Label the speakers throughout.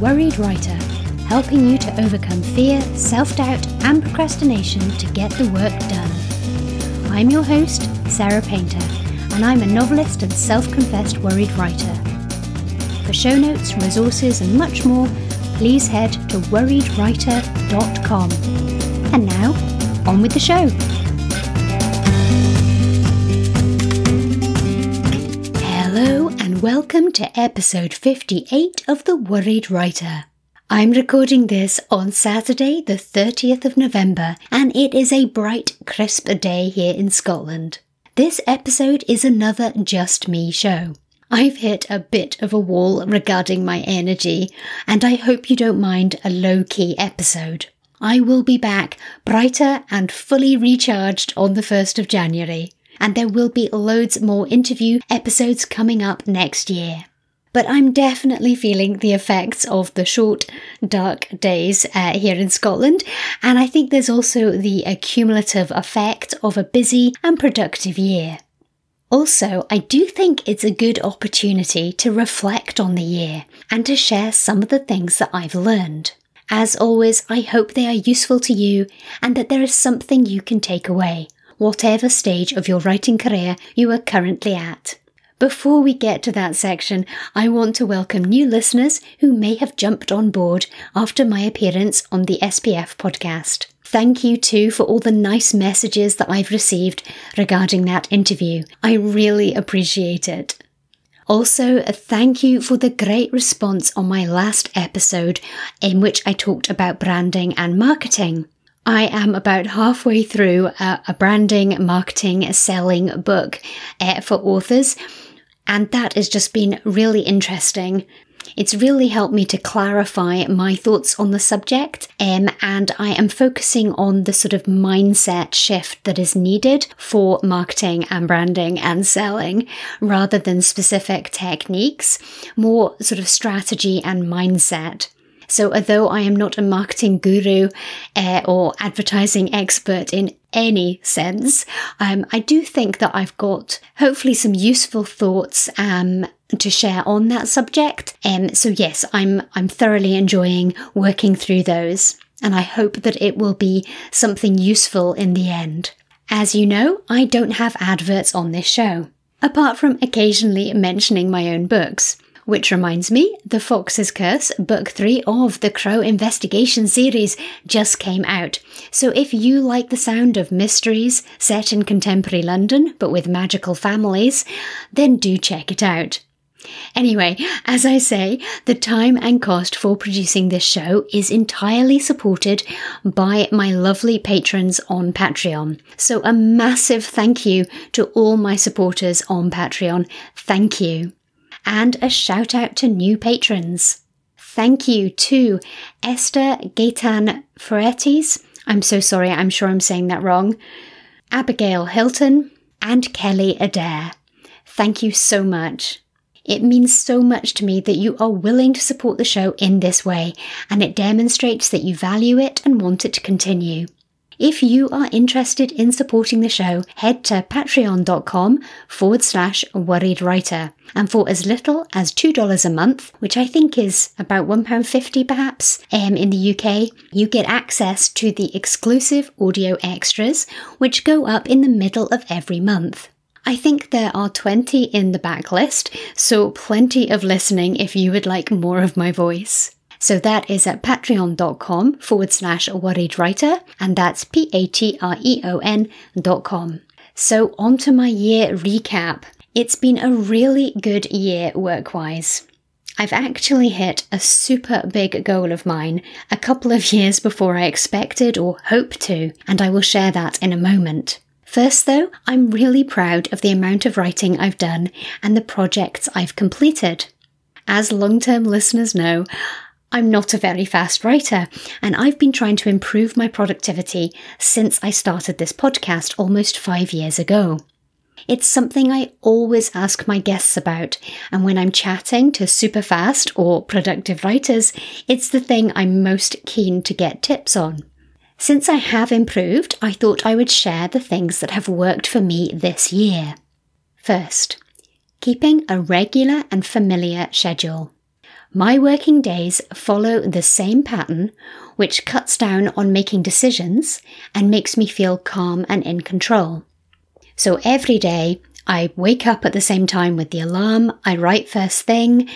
Speaker 1: Worried Writer, helping you to overcome fear, self doubt, and procrastination to get the work done. I'm your host, Sarah Painter, and I'm a novelist and self confessed worried writer. For show notes, resources, and much more, please head to worriedwriter.com. And now, on with the show. Welcome to episode 58 of The Worried Writer. I'm recording this on Saturday, the 30th of November, and it is a bright, crisp day here in Scotland. This episode is another Just Me show. I've hit a bit of a wall regarding my energy, and I hope you don't mind a low key episode. I will be back brighter and fully recharged on the 1st of January, and there will be loads more interview episodes coming up next year. But I'm definitely feeling the effects of the short, dark days uh, here in Scotland, and I think there's also the accumulative effect of a busy and productive year. Also, I do think it's a good opportunity to reflect on the year and to share some of the things that I've learned. As always, I hope they are useful to you and that there is something you can take away, whatever stage of your writing career you are currently at. Before we get to that section, I want to welcome new listeners who may have jumped on board after my appearance on the SPF podcast. Thank you too for all the nice messages that I've received regarding that interview. I really appreciate it. Also, a thank you for the great response on my last episode in which I talked about branding and marketing. I am about halfway through a, a branding, marketing, selling book uh, for authors, and that has just been really interesting. It's really helped me to clarify my thoughts on the subject, um, and I am focusing on the sort of mindset shift that is needed for marketing and branding and selling rather than specific techniques, more sort of strategy and mindset. So, although I am not a marketing guru uh, or advertising expert in any sense, um, I do think that I've got hopefully some useful thoughts um, to share on that subject. Um, so yes, I'm I'm thoroughly enjoying working through those, and I hope that it will be something useful in the end. As you know, I don't have adverts on this show, apart from occasionally mentioning my own books. Which reminds me, The Fox's Curse, Book 3 of the Crow Investigation series, just came out. So if you like the sound of mysteries set in contemporary London but with magical families, then do check it out. Anyway, as I say, the time and cost for producing this show is entirely supported by my lovely patrons on Patreon. So a massive thank you to all my supporters on Patreon. Thank you and a shout out to new patrons. Thank you to Esther Gaitan Ferretis. I'm so sorry, I'm sure I'm saying that wrong. Abigail Hilton and Kelly Adair. Thank you so much. It means so much to me that you are willing to support the show in this way, and it demonstrates that you value it and want it to continue. If you are interested in supporting the show, head to patreon.com forward slash worried writer. And for as little as $2 a month, which I think is about £1.50 perhaps um, in the UK, you get access to the exclusive audio extras, which go up in the middle of every month. I think there are 20 in the backlist, so plenty of listening if you would like more of my voice. So that is at patreon.com forward slash worried writer, and that's P A T R E O N dot com. So on to my year recap. It's been a really good year work wise. I've actually hit a super big goal of mine a couple of years before I expected or hoped to, and I will share that in a moment. First, though, I'm really proud of the amount of writing I've done and the projects I've completed. As long term listeners know, I'm not a very fast writer, and I've been trying to improve my productivity since I started this podcast almost five years ago. It's something I always ask my guests about, and when I'm chatting to super fast or productive writers, it's the thing I'm most keen to get tips on. Since I have improved, I thought I would share the things that have worked for me this year. First, keeping a regular and familiar schedule. My working days follow the same pattern, which cuts down on making decisions and makes me feel calm and in control. So every day, I wake up at the same time with the alarm, I write first thing,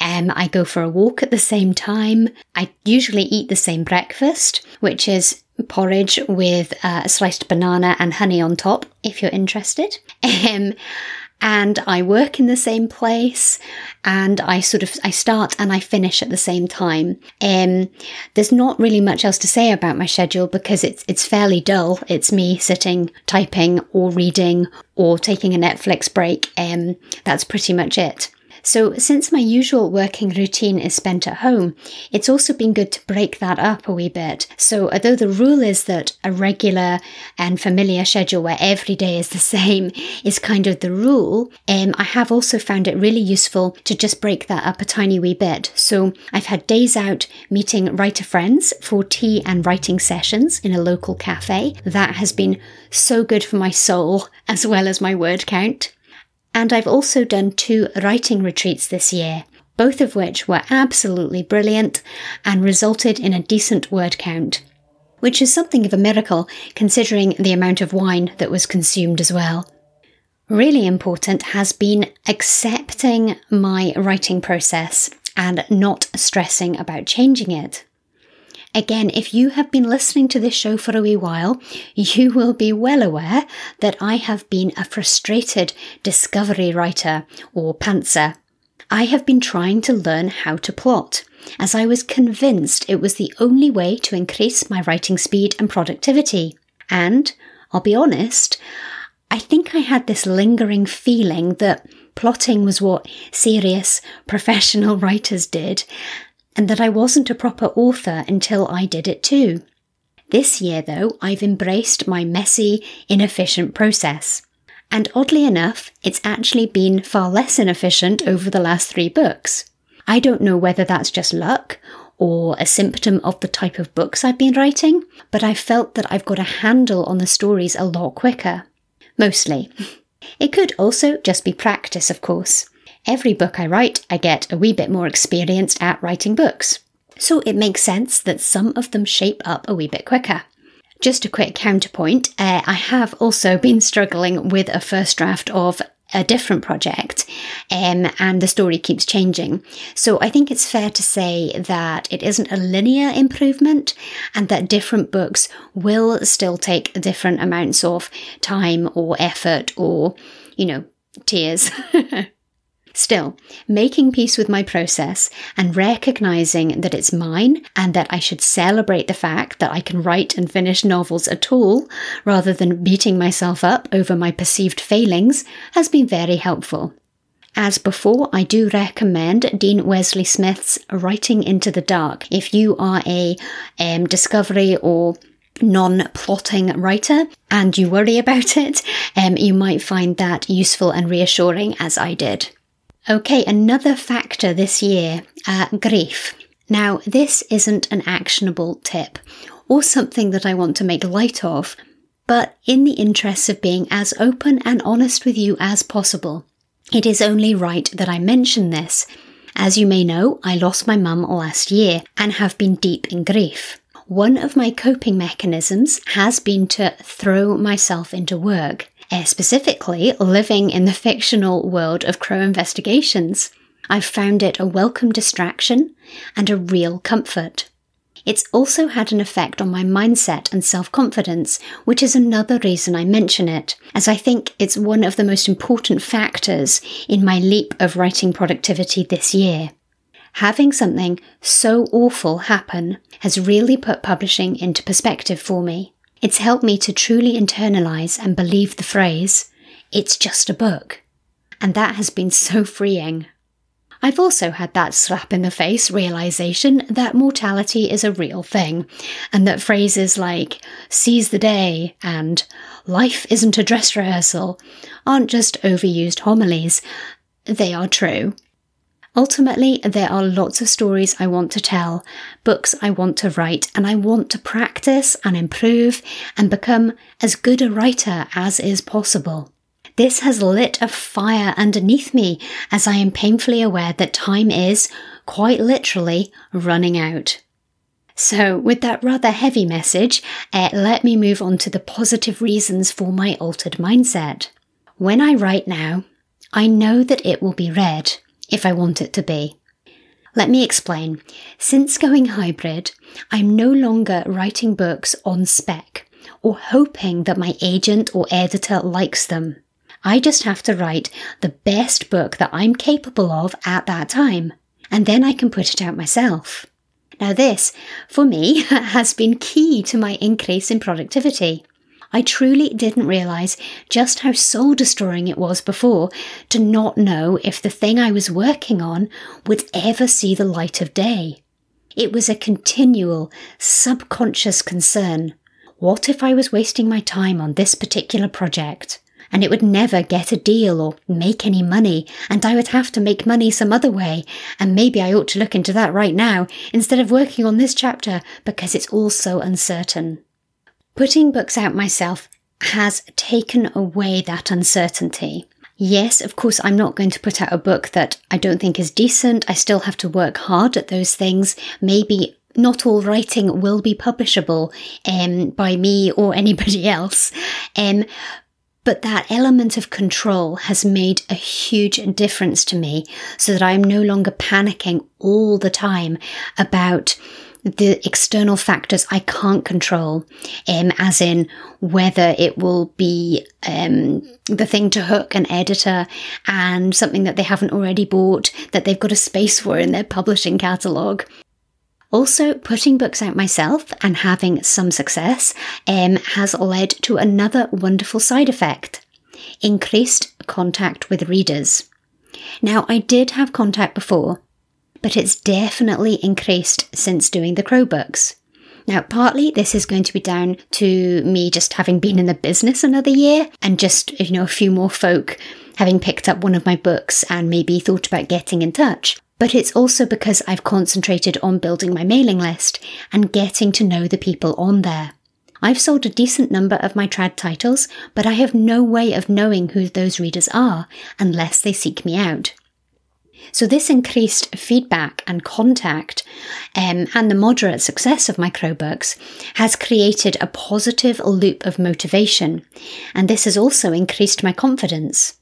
Speaker 1: um, I go for a walk at the same time. I usually eat the same breakfast, which is porridge with uh, a sliced banana and honey on top, if you're interested. Um, and I work in the same place and I sort of I start and I finish at the same time. Um, there's not really much else to say about my schedule because it's it's fairly dull. It's me sitting, typing, or reading, or taking a Netflix break. Um, that's pretty much it. So, since my usual working routine is spent at home, it's also been good to break that up a wee bit. So, although the rule is that a regular and familiar schedule where every day is the same is kind of the rule, um, I have also found it really useful to just break that up a tiny wee bit. So, I've had days out meeting writer friends for tea and writing sessions in a local cafe. That has been so good for my soul as well as my word count. And I've also done two writing retreats this year, both of which were absolutely brilliant and resulted in a decent word count, which is something of a miracle considering the amount of wine that was consumed as well. Really important has been accepting my writing process and not stressing about changing it. Again, if you have been listening to this show for a wee while, you will be well aware that I have been a frustrated discovery writer or pantser. I have been trying to learn how to plot, as I was convinced it was the only way to increase my writing speed and productivity. And, I'll be honest, I think I had this lingering feeling that plotting was what serious, professional writers did, and that I wasn't a proper author until I did it too. This year, though, I've embraced my messy, inefficient process. And oddly enough, it's actually been far less inefficient over the last three books. I don't know whether that's just luck or a symptom of the type of books I've been writing, but I've felt that I've got a handle on the stories a lot quicker. Mostly. It could also just be practice, of course. Every book I write, I get a wee bit more experienced at writing books. So it makes sense that some of them shape up a wee bit quicker. Just a quick counterpoint, uh, I have also been struggling with a first draft of a different project, um, and the story keeps changing. So I think it's fair to say that it isn't a linear improvement, and that different books will still take different amounts of time or effort or, you know, tears. Still, making peace with my process and recognizing that it's mine and that I should celebrate the fact that I can write and finish novels at all, rather than beating myself up over my perceived failings, has been very helpful. As before, I do recommend Dean Wesley Smith's Writing into the Dark if you are a um, discovery or non plotting writer and you worry about it, um, you might find that useful and reassuring as I did. Okay, another factor this year uh, grief. Now, this isn't an actionable tip or something that I want to make light of, but in the interests of being as open and honest with you as possible, it is only right that I mention this. As you may know, I lost my mum last year and have been deep in grief. One of my coping mechanisms has been to throw myself into work uh, specifically living in the fictional world of Crow investigations. I've found it a welcome distraction and a real comfort. It's also had an effect on my mindset and self confidence, which is another reason I mention it, as I think it's one of the most important factors in my leap of writing productivity this year. Having something so awful happen has really put publishing into perspective for me. It's helped me to truly internalize and believe the phrase, it's just a book. And that has been so freeing. I've also had that slap in the face realization that mortality is a real thing, and that phrases like seize the day and life isn't a dress rehearsal aren't just overused homilies, they are true. Ultimately, there are lots of stories I want to tell, books I want to write, and I want to practice and improve and become as good a writer as is possible. This has lit a fire underneath me as I am painfully aware that time is, quite literally running out. So, with that rather heavy message, uh, let me move on to the positive reasons for my altered mindset. When I write now, I know that it will be read if I want it to be. Let me explain. Since going hybrid, I'm no longer writing books on spec or hoping that my agent or editor likes them. I just have to write the best book that I'm capable of at that time, and then I can put it out myself. Now, this, for me, has been key to my increase in productivity. I truly didn't realise just how soul destroying it was before to not know if the thing I was working on would ever see the light of day. It was a continual, subconscious concern. What if I was wasting my time on this particular project? and it would never get a deal or make any money, and I would have to make money some other way, and maybe I ought to look into that right now instead of working on this chapter because it's all so uncertain. Putting books out myself has taken away that uncertainty. Yes, of course, I'm not going to put out a book that I don't think is decent. I still have to work hard at those things. Maybe not all writing will be publishable um, by me or anybody else. Um, but that element of control has made a huge difference to me so that I'm no longer panicking all the time about the external factors I can't control, um, as in whether it will be um, the thing to hook an editor and something that they haven't already bought that they've got a space for in their publishing catalogue. Also, putting books out myself and having some success um, has led to another wonderful side effect increased contact with readers. Now, I did have contact before, but it's definitely increased since doing the Crow books. Now, partly this is going to be down to me just having been in the business another year and just, you know, a few more folk having picked up one of my books and maybe thought about getting in touch but it's also because I've concentrated on building my mailing list and getting to know the people on there. I've sold a decent number of my trad titles, but I have no way of knowing who those readers are unless they seek me out. So, this increased feedback and contact um, and the moderate success of my Crow books has created a positive loop of motivation, and this has also increased my confidence.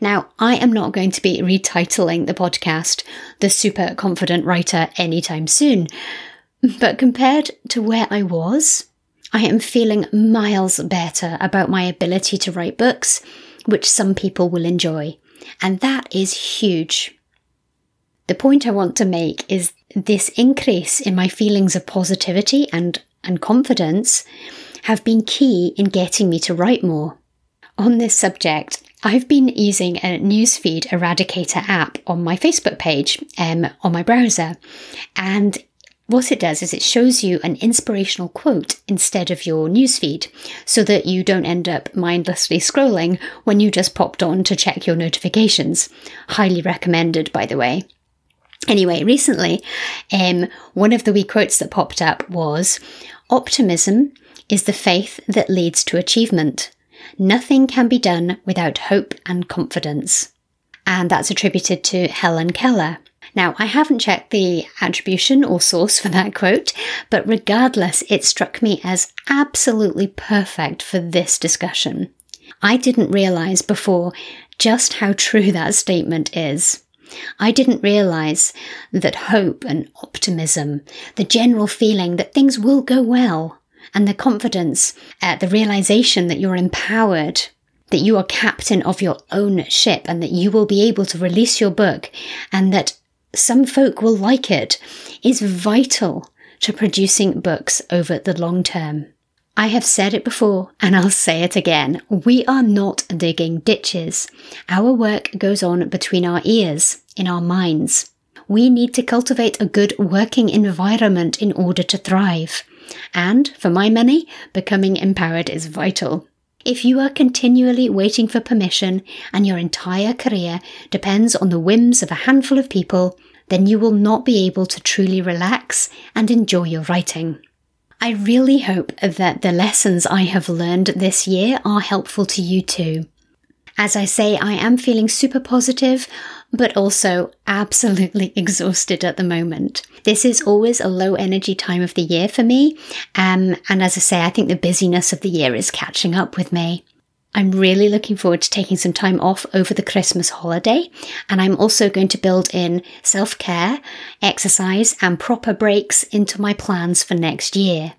Speaker 1: Now, I am not going to be retitling the podcast The Super Confident Writer anytime soon, but compared to where I was, I am feeling miles better about my ability to write books, which some people will enjoy, and that is huge. The point I want to make is this increase in my feelings of positivity and, and confidence have been key in getting me to write more. On this subject, I've been using a newsfeed eradicator app on my Facebook page um, on my browser, and what it does is it shows you an inspirational quote instead of your newsfeed so that you don't end up mindlessly scrolling when you just popped on to check your notifications. Highly recommended, by the way. Anyway, recently, um, one of the wee quotes that popped up was Optimism is the faith that leads to achievement. Nothing can be done without hope and confidence. And that's attributed to Helen Keller. Now, I haven't checked the attribution or source for that quote, but regardless, it struck me as absolutely perfect for this discussion. I didn't realize before just how true that statement is. I didn't realize that hope and optimism, the general feeling that things will go well, and the confidence, uh, the realization that you're empowered, that you are captain of your own ship and that you will be able to release your book and that some folk will like it is vital to producing books over the long term. I have said it before and I'll say it again. We are not digging ditches. Our work goes on between our ears, in our minds. We need to cultivate a good working environment in order to thrive. And, for my money, becoming empowered is vital. If you are continually waiting for permission and your entire career depends on the whims of a handful of people, then you will not be able to truly relax and enjoy your writing. I really hope that the lessons I have learned this year are helpful to you too. As I say, I am feeling super positive, but also absolutely exhausted at the moment. This is always a low energy time of the year for me. Um, and as I say, I think the busyness of the year is catching up with me. I'm really looking forward to taking some time off over the Christmas holiday, and I'm also going to build in self care, exercise, and proper breaks into my plans for next year.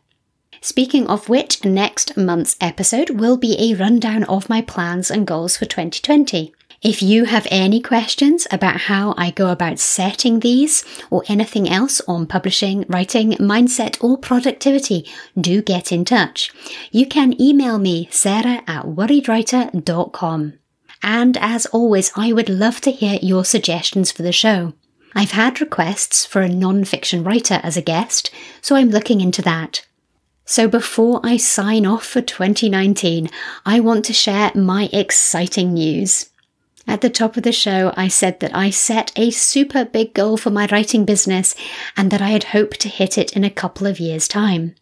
Speaker 1: Speaking of which, next month's episode will be a rundown of my plans and goals for 2020. If you have any questions about how I go about setting these or anything else on publishing, writing, mindset, or productivity, do get in touch. You can email me, sarah at worriedwriter.com. And as always, I would love to hear your suggestions for the show. I've had requests for a non fiction writer as a guest, so I'm looking into that. So before I sign off for 2019, I want to share my exciting news. At the top of the show, I said that I set a super big goal for my writing business and that I had hoped to hit it in a couple of years' time.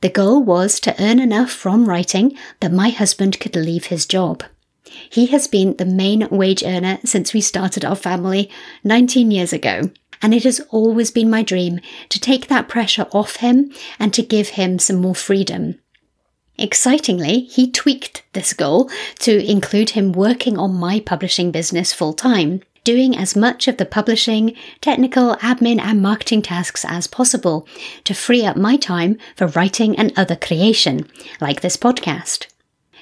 Speaker 1: The goal was to earn enough from writing that my husband could leave his job. He has been the main wage earner since we started our family 19 years ago, and it has always been my dream to take that pressure off him and to give him some more freedom. Excitingly, he tweaked this goal to include him working on my publishing business full time, doing as much of the publishing, technical, admin, and marketing tasks as possible to free up my time for writing and other creation, like this podcast.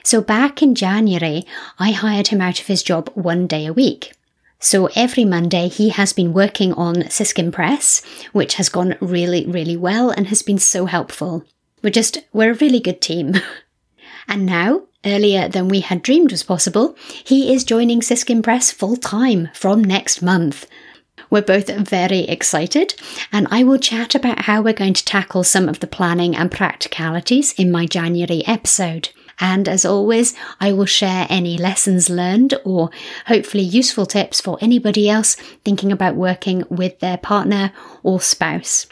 Speaker 1: So back in January, I hired him out of his job one day a week. So every Monday he has been working on Siskin Press, which has gone really, really well and has been so helpful. We're just, we're a really good team. and now, earlier than we had dreamed was possible, he is joining Siskin Press full time from next month. We're both very excited, and I will chat about how we're going to tackle some of the planning and practicalities in my January episode. And as always, I will share any lessons learned or hopefully useful tips for anybody else thinking about working with their partner or spouse.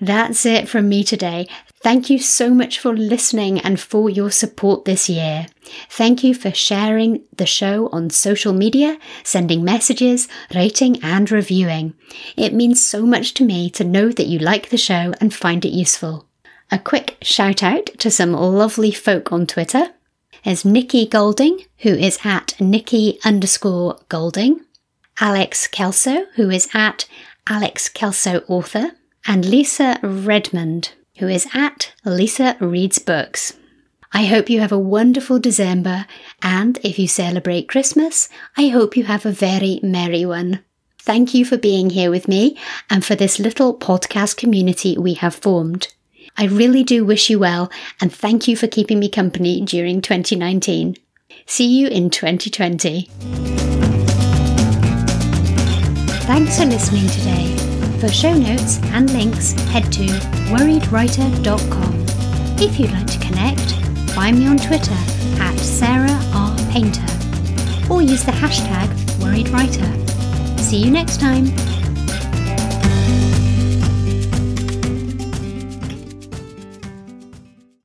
Speaker 1: That's it from me today. Thank you so much for listening and for your support this year. Thank you for sharing the show on social media, sending messages, rating, and reviewing. It means so much to me to know that you like the show and find it useful. A quick shout out to some lovely folk on Twitter. There's Nikki Golding, who is at Nikki underscore Golding, Alex Kelso, who is at Alex Kelso Author, and Lisa Redmond, who is at Lisa Reads Books. I hope you have a wonderful December, and if you celebrate Christmas, I hope you have a very merry one. Thank you for being here with me and for this little podcast community we have formed. I really do wish you well, and thank you for keeping me company during 2019. See you in 2020. Thanks for listening today. For show notes and links, head to worriedwriter.com. If you'd like to connect, find me on Twitter at Sarah R. Painter or use the hashtag worriedwriter. See you next time.